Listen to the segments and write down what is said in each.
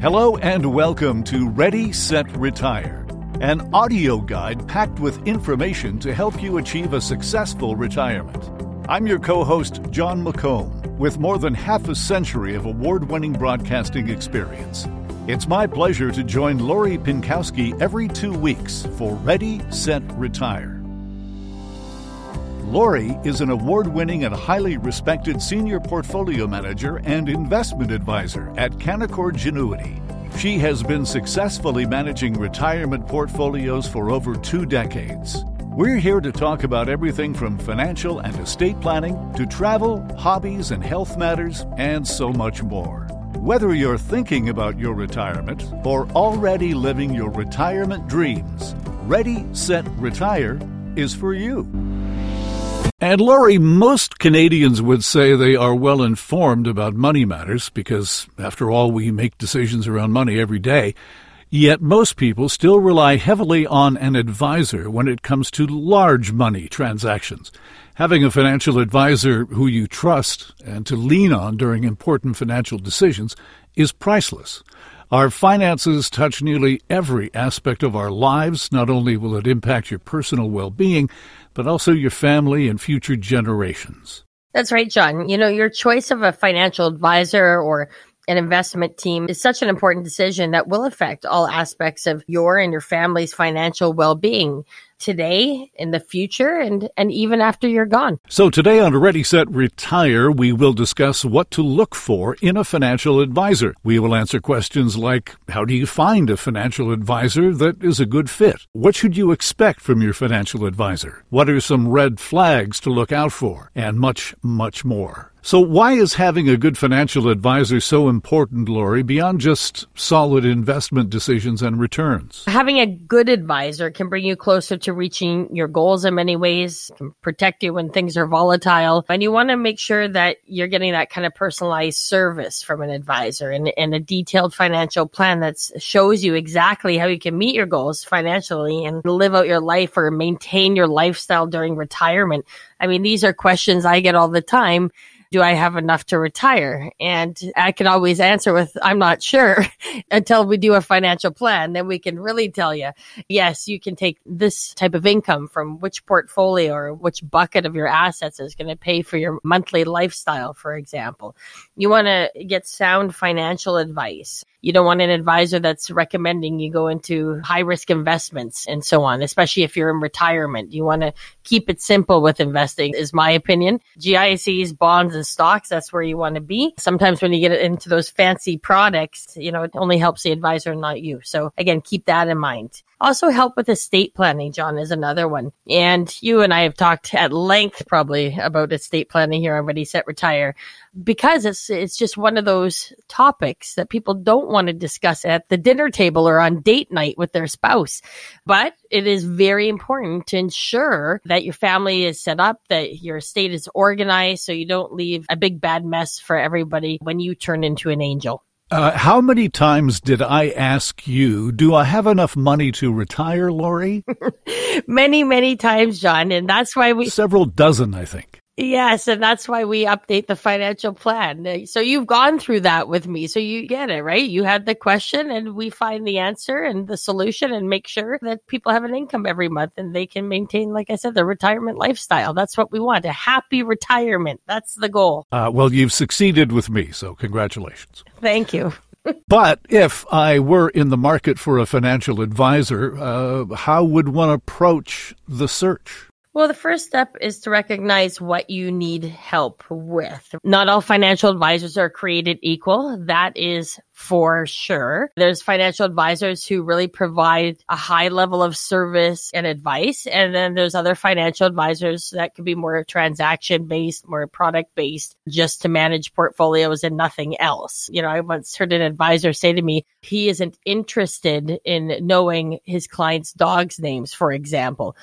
Hello and welcome to Ready, Set, Retire, an audio guide packed with information to help you achieve a successful retirement. I'm your co host, Jon McComb, with more than half a century of award winning broadcasting experience. It's my pleasure to join Lori Pinkowski every two weeks for Ready, Set, Retire. Lori is an award winning and highly respected senior portfolio manager and investment advisor at Canaccord Genuity. She has been successfully managing retirement portfolios for over two decades. We're here to talk about everything from financial and estate planning to travel, hobbies, and health matters, and so much more. Whether you're thinking about your retirement or already living your retirement dreams, Ready, Set, Retire is for you. And Lori, most Canadians would say they are well informed about money matters because, after all, we make decisions around money every day. Yet most people still rely heavily on an advisor when it comes to large money transactions. Having a financial advisor who you trust and to lean on during important financial decisions is priceless. Our finances touch nearly every aspect of our lives. Not only will it impact your personal well being, but also your family and future generations. That's right, Jon. You know, your choice of a financial advisor or an investment team is such an important decision that will affect all aspects of your and your family's financial well-being today, in the future, and, and even after you're gone. So, today on Ready Set Retire, we will discuss what to look for in a financial advisor. We will answer questions like How do you find a financial advisor that is a good fit? What should you expect from your financial advisor? What are some red flags to look out for? And much, much more. So, why is having a good financial advisor so important, Lori, beyond just solid investment decisions and returns? Having a good advisor can bring you closer to reaching your goals in many ways, can protect you when things are volatile. And you want to make sure that you're getting that kind of personalized service from an advisor and, and a detailed financial plan that shows you exactly how you can meet your goals financially and live out your life or maintain your lifestyle during retirement. I mean, these are questions I get all the time do I have enough to retire? And I can always answer with, I'm not sure until we do a financial plan. Then we can really tell you, yes, you can take this type of income from which portfolio or which bucket of your assets is going to pay for your monthly lifestyle, for example. You want to get sound financial advice. You don't want an advisor that's recommending you go into high risk investments and so on, especially if you're in retirement. You want to keep it simple with investing, is my opinion. GICs, bonds, and stocks, that's where you want to be. Sometimes when you get into those fancy products, you know, it only helps the advisor, and not you. So again, keep that in mind. Also help with estate planning, Jon, is another one. And you and I have talked at length probably about estate planning here on Ready Set Retire because it's it's just one of those topics that people don't want to discuss at the dinner table or on date night with their spouse. But it is very important to ensure that your family is set up, that your estate is organized so you don't leave a big bad mess for everybody when you turn into an angel. Uh, how many times did I ask you, do I have enough money to retire, Lori? many, many times, Jon. And that's why we. Several dozen, I think. Yes, and that's why we update the financial plan. So you've gone through that with me. So you get it, right? You had the question and we find the answer and the solution and make sure that people have an income every month and they can maintain, like I said, their retirement lifestyle. That's what we want. A happy retirement. That's the goal. Uh, well, you've succeeded with me. So congratulations. Thank you. but if I were in the market for a financial advisor, uh, how would one approach the search? Well, the first step is to recognize what you need help with. Not all financial advisors are created equal. That is for sure. There's financial advisors who really provide a high level of service and advice. And then there's other financial advisors that could be more transaction based, more product based, just to manage portfolios and nothing else. You know, I once heard an advisor say to me, he isn't interested in knowing his clients' dogs' names, for example.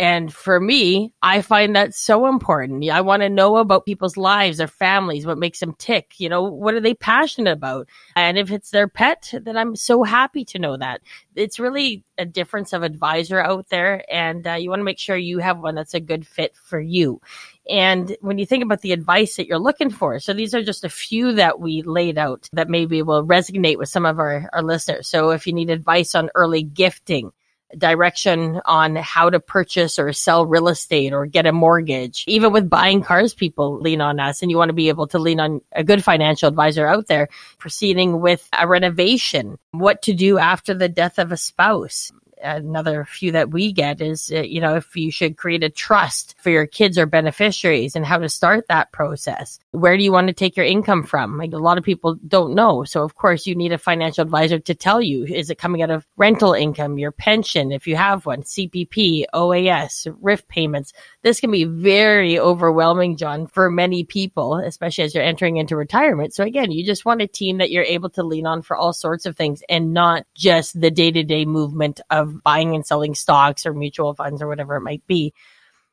And for me, I find that so important. I want to know about people's lives, their families, what makes them tick. You know, what are they passionate about? And if it's their pet, then I'm so happy to know that. It's really a difference of advisor out there. And uh, you want to make sure you have one that's a good fit for you. And when you think about the advice that you're looking for, so these are just a few that we laid out that maybe will resonate with some of our, our listeners. So if you need advice on early gifting, direction on how to purchase or sell real estate or get a mortgage. Even with buying cars, people lean on us and you want to be able to lean on a good financial advisor out there proceeding with a renovation, what to do after the death of a spouse another few that we get is, uh, you know, if you should create a trust for your kids or beneficiaries and how to start that process. Where do you want to take your income from? Like a lot of people don't know. So of course you need a financial advisor to tell you, is it coming out of rental income, your pension, if you have one, CPP, OAS, RRIF payments? This can be very overwhelming, Jon, for many people, especially as you're entering into retirement. So again, you just want a team that you're able to lean on for all sorts of things and not just the day to day movement of buying and selling stocks or mutual funds or whatever it might be.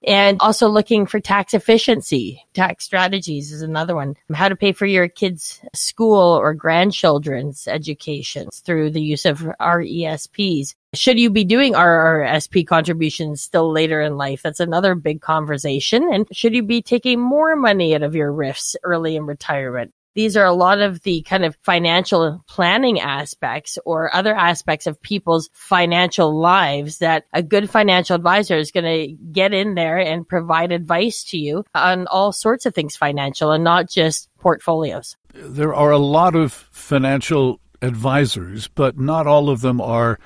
And also looking for tax efficiency. Tax strategies is another one. How to pay for your kids' school or grandchildren's education through the use of RESPs. Should you be doing RRSP contributions still later in life? That's another big conversation. And should you be taking more money out of your RRIFs early in retirement? These are a lot of the kind of financial planning aspects or other aspects of people's financial lives that a good financial advisor is going to get in there and provide advice to you on all sorts of things financial and not just portfolios. There are a lot of financial advisors, but not all of them are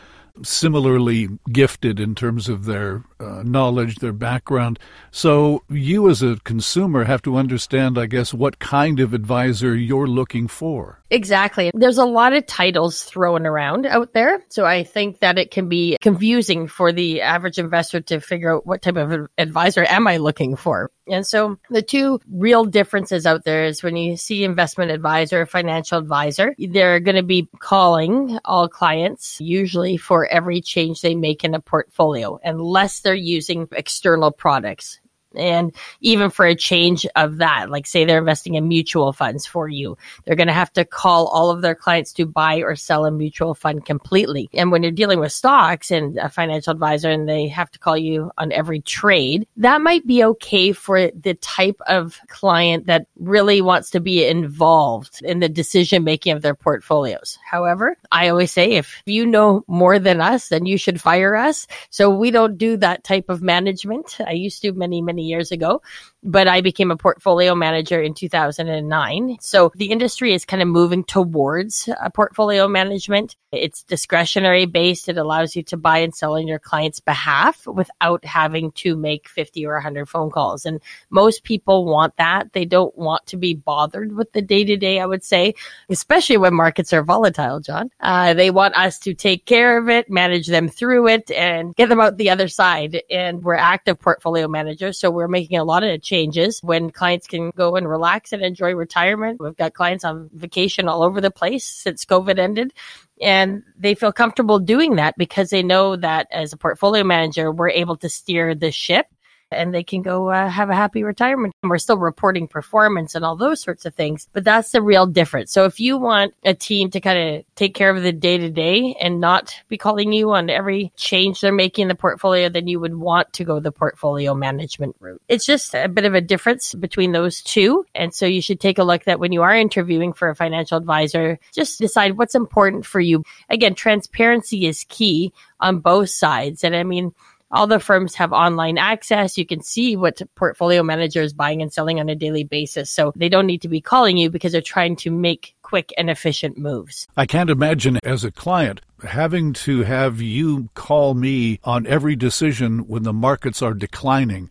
similarly gifted in terms of their uh, knowledge, their background. So you as a consumer have to understand, I guess, what kind of advisor you're looking for. Exactly. There's a lot of titles thrown around out there. So I think that it can be confusing for the average investor to figure out what type of advisor am I looking for. And so the two real differences out there is when you see investment advisor, financial advisor, they're going to be calling all clients usually for every change they make in a portfolio unless they're using external products. And even for a change of that, like say they're investing in mutual funds for you, they're going to have to call all of their clients to buy or sell a mutual fund completely. And when you're dealing with stocks and a financial advisor and they have to call you on every trade, that might be okay for the type of client that really wants to be involved in the decision making of their portfolios. However, I always say if you know more than us, then you should fire us. So we don't do that type of management. I used to many, many many years ago, but I became a portfolio manager in 2009. So the industry is kind of moving towards a portfolio management. It's discretionary based. It allows you to buy and sell on your client's behalf without having to make 50 or 100 phone calls. And most people want that. They don't want to be bothered with the day to day, I would say, especially when markets are volatile, Jon. Uh, they want us to take care of it, manage them through it, and get them out the other side. And we're active portfolio managers. So we're making a lot of changes when clients can go and relax and enjoy retirement. We've got clients on vacation all over the place since COVID ended and they feel comfortable doing that because they know that as a portfolio manager, we're able to steer the ship and they can go uh, have a happy retirement. We're still reporting performance and all those sorts of things, but that's the real difference. So if you want a team to kind of take care of the day to day and not be calling you on every change they're making in the portfolio, then you would want to go the portfolio management route. It's just a bit of a difference between those two. And so you should take a look that when you are interviewing for a financial advisor, just decide what's important for you. Again, transparency is key on both sides. And I mean, all the firms have online access. You can see what portfolio manager is buying and selling on a daily basis. So they don't need to be calling you because they're trying to make quick and efficient moves. I can't imagine as a client having to have you call me on every decision when the markets are declining.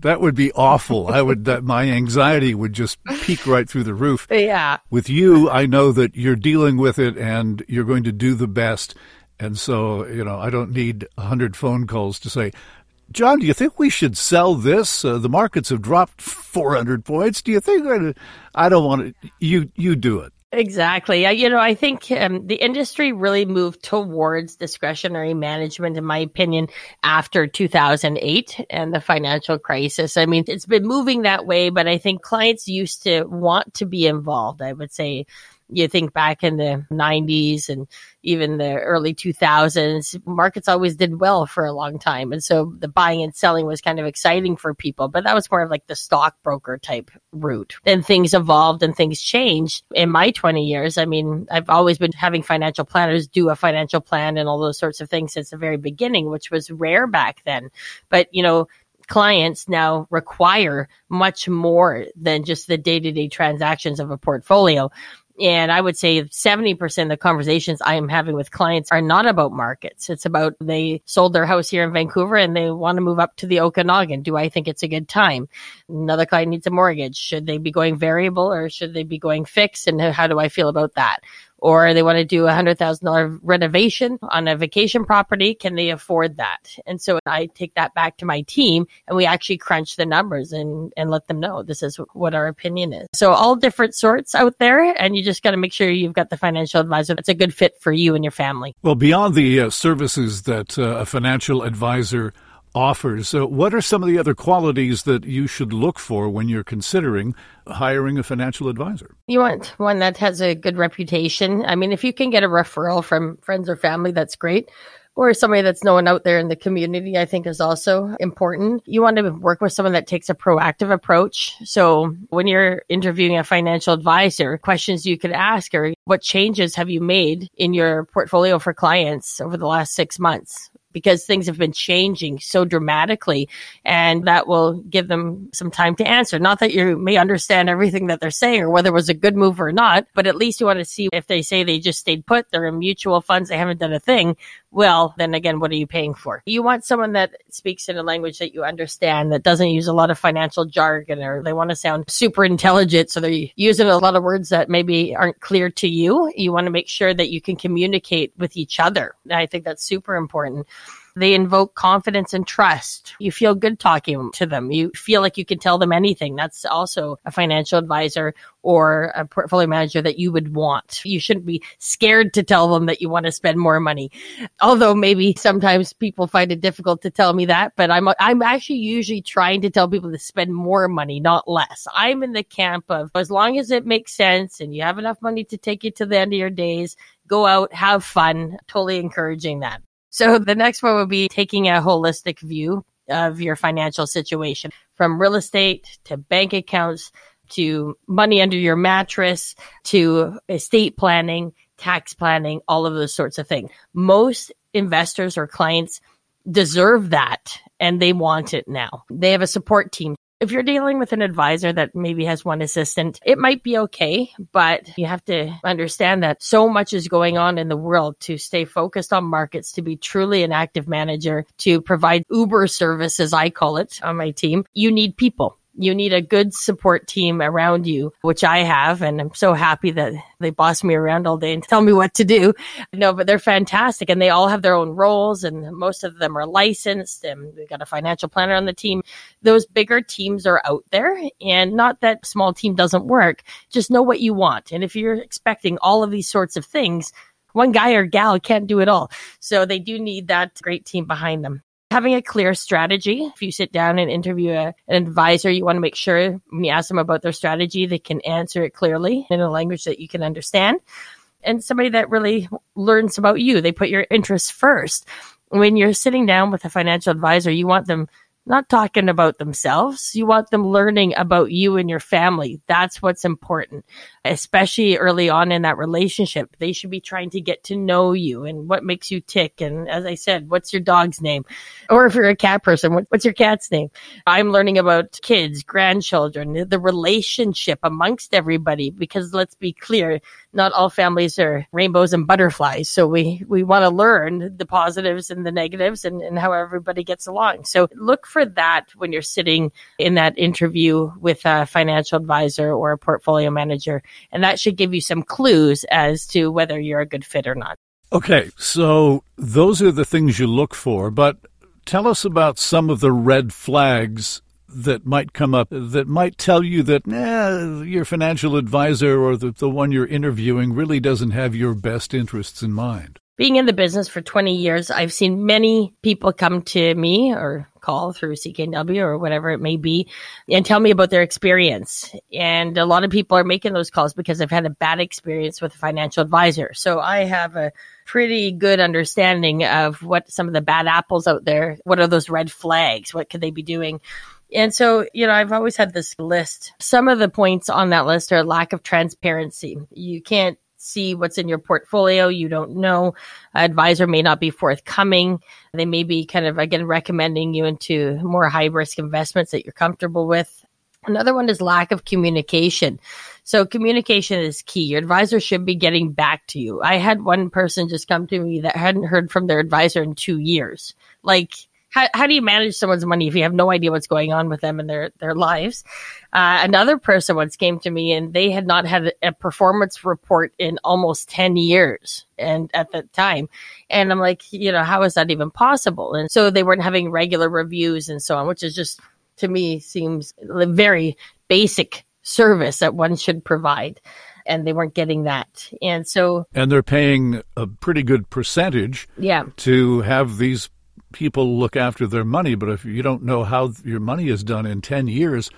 That would be awful. I would that my anxiety would just peak right through the roof. Yeah. With you, I know that you're dealing with it and you're going to do the best and so, you know, I don't need a 100 phone calls to say, Jon, do you think we should sell this? Uh, the markets have dropped 400 points. Do you think I don't want to? You you do it. Exactly. You know, I think um, the industry really moved towards discretionary management, in my opinion, after 2008 and the financial crisis. I mean, it's been moving that way, but I think clients used to want to be involved. I would say You think back in the 90s and even the early 2000s, markets always did well for a long time. And so the buying and selling was kind of exciting for people, but that was more of like the stockbroker type route. Then things evolved and things changed in my 20 years. I mean, I've always been having financial planners do a financial plan and all those sorts of things since the very beginning, which was rare back then. But, you know, clients now require much more than just the day to day transactions of a portfolio. And I would say 70% of the conversations I am having with clients are not about markets. It's about they sold their house here in Vancouver and they want to move up to the Okanagan. Do I think it's a good time? Another client needs a mortgage. Should they be going variable or should they be going fixed? And how do I feel about that? Or they want to do a hundred thousand dollar renovation on a vacation property. Can they afford that? And so I take that back to my team and we actually crunch the numbers and, and let them know this is what our opinion is. So all different sorts out there. And you just got to make sure you've got the financial advisor that's a good fit for you and your family. Well, beyond the uh, services that uh, a financial advisor offers. So, what are some of the other qualities that you should look for when you're considering hiring a financial advisor? You want one that has a good reputation. I mean, if you can get a referral from friends or family, that's great. Or somebody that's known out there in the community, I think is also important. You want to work with someone that takes a proactive approach. So when you're interviewing a financial advisor, questions you could ask are what changes have you made in your portfolio for clients over the last six months? Because things have been changing so dramatically and that will give them some time to answer. Not that you may understand everything that they're saying or whether it was a good move or not, but at least you want to see if they say they just stayed put, they're in mutual funds, they haven't done a thing. Well, then again, what are you paying for? You want someone that speaks in a language that you understand, that doesn't use a lot of financial jargon or they want to sound super intelligent. So they're using a lot of words that maybe aren't clear to you. You want to make sure that you can communicate with each other. I think that's super important. They invoke confidence and trust. You feel good talking to them. You feel like you can tell them anything. That's also a financial advisor or a portfolio manager that you would want. You shouldn't be scared to tell them that you want to spend more money. Although maybe sometimes people find it difficult to tell me that, but I'm I'm actually usually trying to tell people to spend more money, not less. I'm in the camp of as long as it makes sense and you have enough money to take you to the end of your days, go out, have fun. Totally encouraging that. So the next one would be taking a holistic view of your financial situation from real estate to bank accounts to money under your mattress to estate planning, tax planning, all of those sorts of things. Most investors or clients deserve that and they want it now. They have a support team if you're dealing with an advisor that maybe has one assistant, it might be okay, but you have to understand that so much is going on in the world to stay focused on markets, to be truly an active manager, to provide Uber service, as I call it on my team. You need people you need a good support team around you, which I have. And I'm so happy that they boss me around all day and tell me what to do. No, but they're fantastic and they all have their own roles and most of them are licensed and we've got a financial planner on the team. Those bigger teams are out there and not that small team doesn't work. Just know what you want. And if you're expecting all of these sorts of things, one guy or gal can't do it all. So they do need that great team behind them having a clear strategy. If you sit down and interview a, an advisor, you want to make sure when you ask them about their strategy, they can answer it clearly in a language that you can understand. And somebody that really learns about you, they put your interests first. When you're sitting down with a financial advisor, you want them not talking about themselves. You want them learning about you and your family. That's what's important, especially early on in that relationship. They should be trying to get to know you and what makes you tick. And as I said, what's your dog's name? Or if you're a cat person, what's your cat's name? I'm learning about kids, grandchildren, the relationship amongst everybody, because let's be clear, not all families are rainbows and butterflies. So we, we want to learn the positives and the negatives and, and how everybody gets along. So look for that when you're sitting in that interview with a financial advisor or a portfolio manager. And that should give you some clues as to whether you're a good fit or not. Okay. So those are the things you look for, but tell us about some of the red flags that might come up that might tell you that your financial advisor or the, the one you're interviewing really doesn't have your best interests in mind? Being in the business for 20 years, I've seen many people come to me or call through CKNW or whatever it may be and tell me about their experience. And a lot of people are making those calls because they've had a bad experience with a financial advisor. So I have a pretty good understanding of what some of the bad apples out there, what are those red flags? What could they be doing? And so, you know, I've always had this list. Some of the points on that list are lack of transparency. You can't see what's in your portfolio. You don't know. Advisor may not be forthcoming. They may be kind of, again, recommending you into more high risk investments that you're comfortable with. Another one is lack of communication. So communication is key. Your advisor should be getting back to you. I had one person just come to me that hadn't heard from their advisor in two years. Like, how, how do you manage someone's money if you have no idea what's going on with them and their, their lives? Uh, another person once came to me and they had not had a performance report in almost 10 years and at the time. And I'm like, you know, how is that even possible? And so they weren't having regular reviews and so on, which is just to me seems a very basic service that one should provide and they weren't getting that. And so and they're paying a pretty good percentage yeah. to have these people look after their money, but if you don't know how your money is done in 10 years,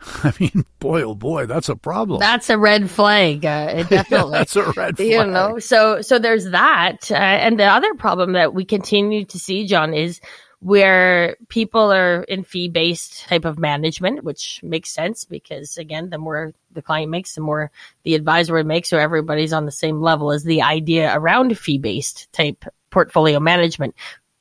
I mean, boy, oh boy, that's a problem. That's a red flag. Uh, definitely. yeah, that's a red flag. You know, so, so there's that. Uh, and the other problem that we continue to see, Jon, is where people are in fee based type of management, which makes sense because again, the more the client makes, the more the advisor makes. So everybody's on the same level as the idea around fee based type portfolio management.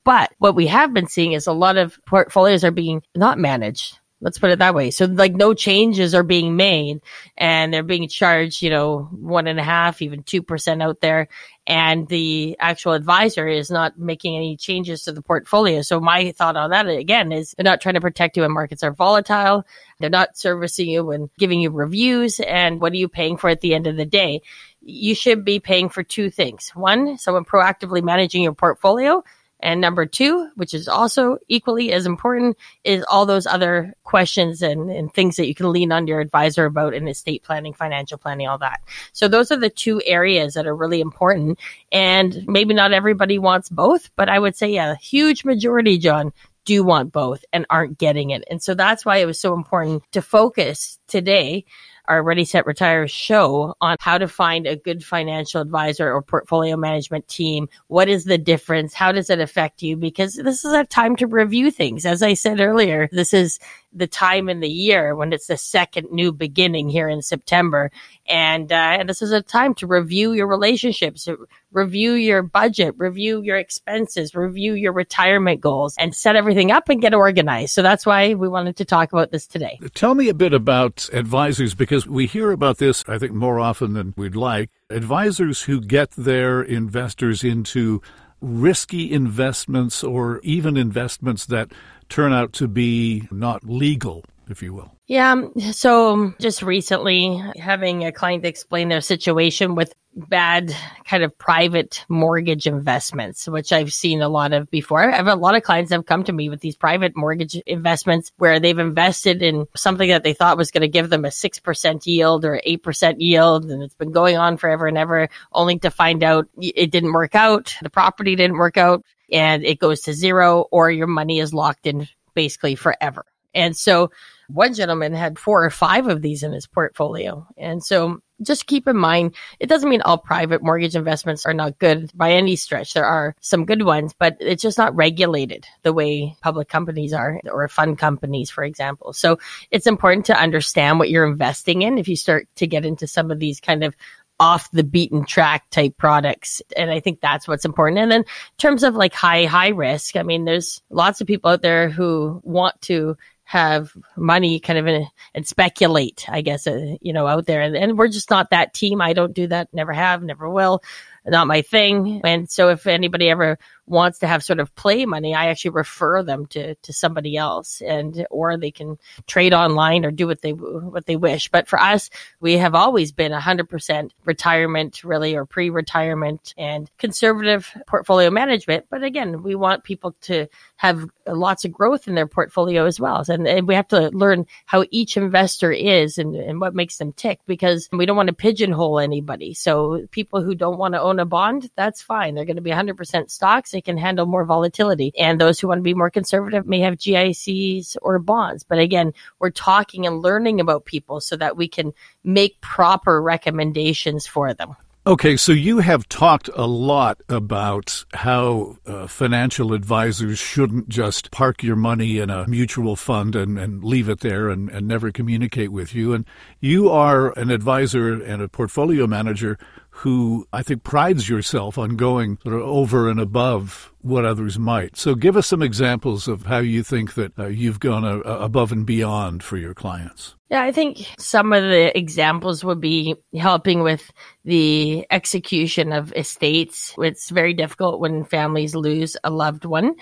But what we have been seeing is a lot of portfolios are being not managed. Let's put it that way. So like no changes are being made and they're being charged, you know, one and a half, even 2% out there. And the actual advisor is not making any changes to the portfolio. So my thought on that again is they're not trying to protect you when markets are volatile. They're not servicing you and giving you reviews. And what are you paying for at the end of the day? You should be paying for two things. One, someone proactively managing your portfolio and number two, which is also equally as important, is all those other questions and, and things that you can lean on your advisor about in estate planning, financial planning, all that. So those are the two areas that are really important. And maybe not everybody wants both, but I would say a huge majority, Jon, do want both and aren't getting it. And so that's why it was so important to focus today our Ready Set Retire show on how to find a good financial advisor or portfolio management team. What is the difference? How does it affect you? Because this is a time to review things. As I said earlier, this is the time in the year when it's the second new beginning here in September. And, uh, and this is a time to review your relationships, review your budget, review your expenses, review your retirement goals and set everything up and get organized. So that's why we wanted to talk about this today. Tell me a bit about advisors because we hear about this, I think, more often than we'd like. Advisors who get their investors into risky investments or even investments that turn out to be not legal, if you will. Yeah. Um, so just recently having a client explain their situation with bad kind of private mortgage investments, which I've seen a lot of before. I have a lot of clients have come to me with these private mortgage investments where they've invested in something that they thought was going to give them a 6% yield or 8% yield. And it's been going on forever and ever only to find out it didn't work out. The property didn't work out and it goes to zero or your money is locked in basically forever. And so one gentleman had four or five of these in his portfolio. And so just keep in mind, it doesn't mean all private mortgage investments are not good by any stretch. There are some good ones, but it's just not regulated the way public companies are or fund companies, for example. So it's important to understand what you're investing in if you start to get into some of these kind of off the beaten track type products. And I think that's what's important. And then in terms of like high, high risk, I mean, there's lots of people out there who want to have money kind of in, and speculate, I guess, uh, you know, out there. And, and we're just not that team. I don't do that. Never have, never will. Not my thing. And so if anybody ever wants to have sort of play money, I actually refer them to, to somebody else and, or they can trade online or do what they, what they wish. But for us, we have always been hundred percent retirement really or pre-retirement and conservative portfolio management. But again, we want people to have lots of growth in their portfolio as well. And, and we have to learn how each investor is and, and what makes them tick because we don't want to pigeonhole anybody. So people who don't want to own own a bond, that's fine. They're going to be 100% stocks. They can handle more volatility. And those who want to be more conservative may have GICs or bonds. But again, we're talking and learning about people so that we can make proper recommendations for them. Okay, so you have talked a lot about how uh, financial advisors shouldn't just park your money in a mutual fund and, and leave it there and, and never communicate with you. And you are an advisor and a portfolio manager who I think prides yourself on going sort of over and above what others might. So give us some examples of how you think that uh, you've gone uh, above and beyond for your clients. Yeah, I think some of the examples would be helping with the execution of estates. It's very difficult when families lose a loved one.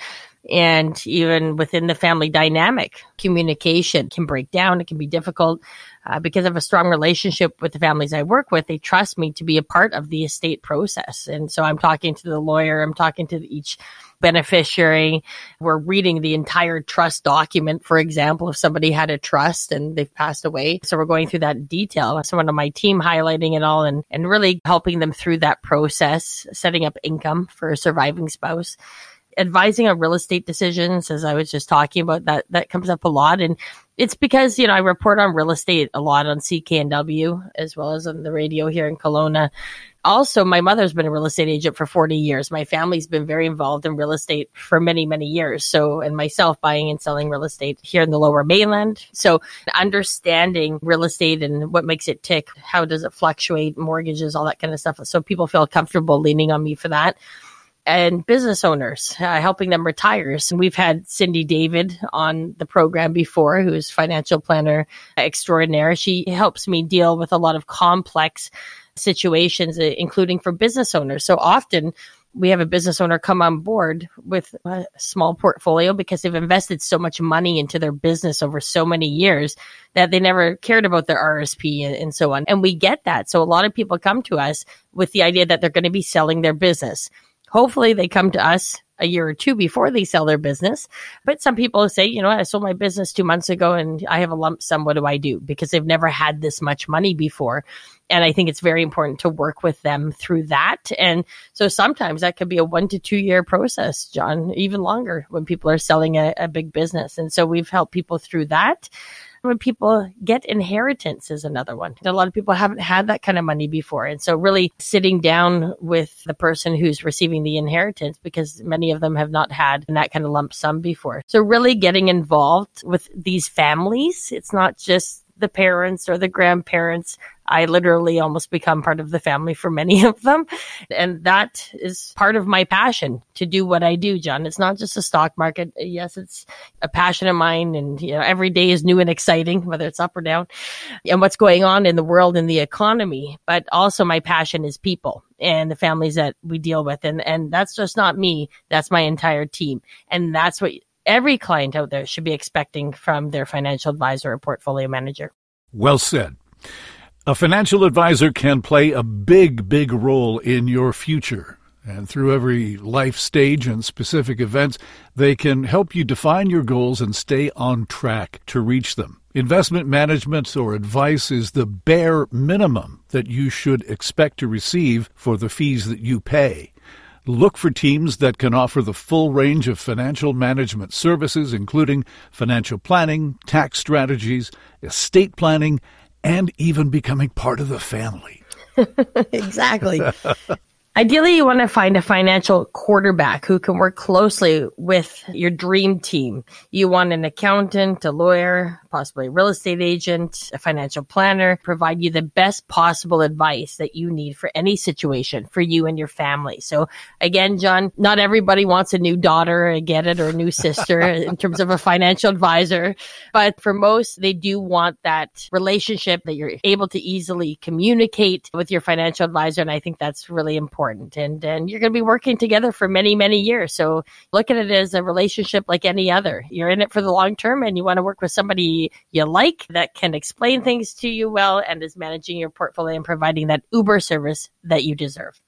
And even within the family dynamic, communication can break down. It can be difficult uh, because of a strong relationship with the families I work with. They trust me to be a part of the estate process. And so I'm talking to the lawyer. I'm talking to each beneficiary. We're reading the entire trust document, for example, if somebody had a trust and they've passed away. So we're going through that detail. Someone on my team highlighting it all and, and really helping them through that process, setting up income for a surviving spouse advising on real estate decisions, as I was just talking about, that that comes up a lot, and it's because you know I report on real estate a lot on CKNW as well as on the radio here in Kelowna. Also, my mother's been a real estate agent for 40 years. My family's been very involved in real estate for many, many years. So, and myself buying and selling real estate here in the lower mainland. So, understanding real estate and what makes it tick, how does it fluctuate, mortgages, all that kind of stuff. So, people feel comfortable leaning on me for that and business owners, uh, helping them retire. So we've had Cindy David on the program before, who's financial planner extraordinaire. She helps me deal with a lot of complex situations, uh, including for business owners. So often we have a business owner come on board with a small portfolio because they've invested so much money into their business over so many years that they never cared about their RSP and, so on. And we get that. So a lot of people come to us with the idea that they're going to be selling their business. Hopefully they come to us a year or two before they sell their business. But some people say, you know, I sold my business two months ago and I have a lump sum. What do I do? Because they've never had this much money before. And I think it's very important to work with them through that. And so sometimes that could be a one to two year process, Jon, even longer when people are selling a, a big business. And so we've helped people through that when people get inheritance is another one. A lot of people haven't had that kind of money before. And so really sitting down with the person who's receiving the inheritance because many of them have not had that kind of lump sum before. So really getting involved with these families. It's not just the parents or the grandparents. I literally almost become part of the family for many of them. And that is part of my passion to do what I do, Jon. It's not just a stock market. Yes, it's a passion of mine. And, you know, every day is new and exciting, whether it's up or down and what's going on in the world and the economy. But also my passion is people and the families that we deal with. And, and that's just not me. That's my entire team. And that's what every client out there should be expecting from their financial advisor or portfolio manager. Well said. A financial advisor can play a big, big role in your future. And through every life stage and specific events, they can help you define your goals and stay on track to reach them. Investment management or advice is the bare minimum that you should expect to receive for the fees that you pay. Look for teams that can offer the full range of financial management services, including financial planning, tax strategies, estate planning, and even becoming part of the family. exactly. Ideally, you want to find a financial quarterback who can work closely with your dream team. You want an accountant, a lawyer, possibly a real estate agent, a financial planner, provide you the best possible advice that you need for any situation for you and your family. So again, Jon, not everybody wants a new daughter, I get it, or a new sister in terms of a financial advisor. But for most, they do want that relationship that you're able to easily communicate with your financial advisor. And I think that's really important. And, and you're going to be working together for many, many years. So look at it as a relationship like any other. You're in it for the long term and you want to work with somebody you like that can explain things to you well and is managing your portfolio and providing that Uber service that you deserve.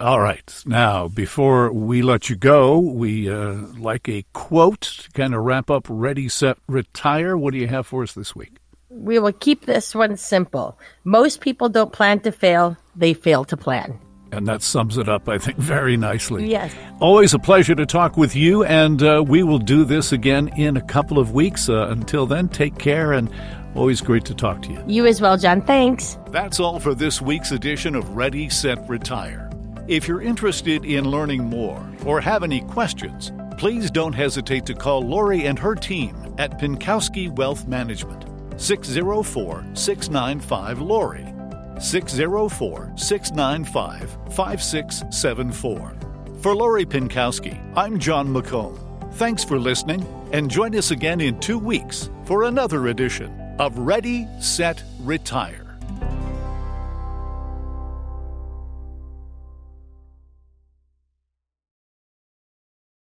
All right. Now, before we let you go, we uh, like a quote to kind of wrap up Ready, Set, Retire. What do you have for us this week? We will keep this one simple. Most people don't plan to fail, they fail to plan. And that sums it up, I think, very nicely. Yes. Always a pleasure to talk with you, and uh, we will do this again in a couple of weeks. Uh, until then, take care, and always great to talk to you. You as well, Jon. Thanks. That's all for this week's edition of Ready, Set, Retire. If you're interested in learning more or have any questions, please don't hesitate to call Lori and her team at Pinkowski Wealth Management, 604 695 Lori. 604 695 5674. For Lori Pinkowski, I'm Jon McComb. Thanks for listening, and join us again in two weeks for another edition of Ready, Set, Retire.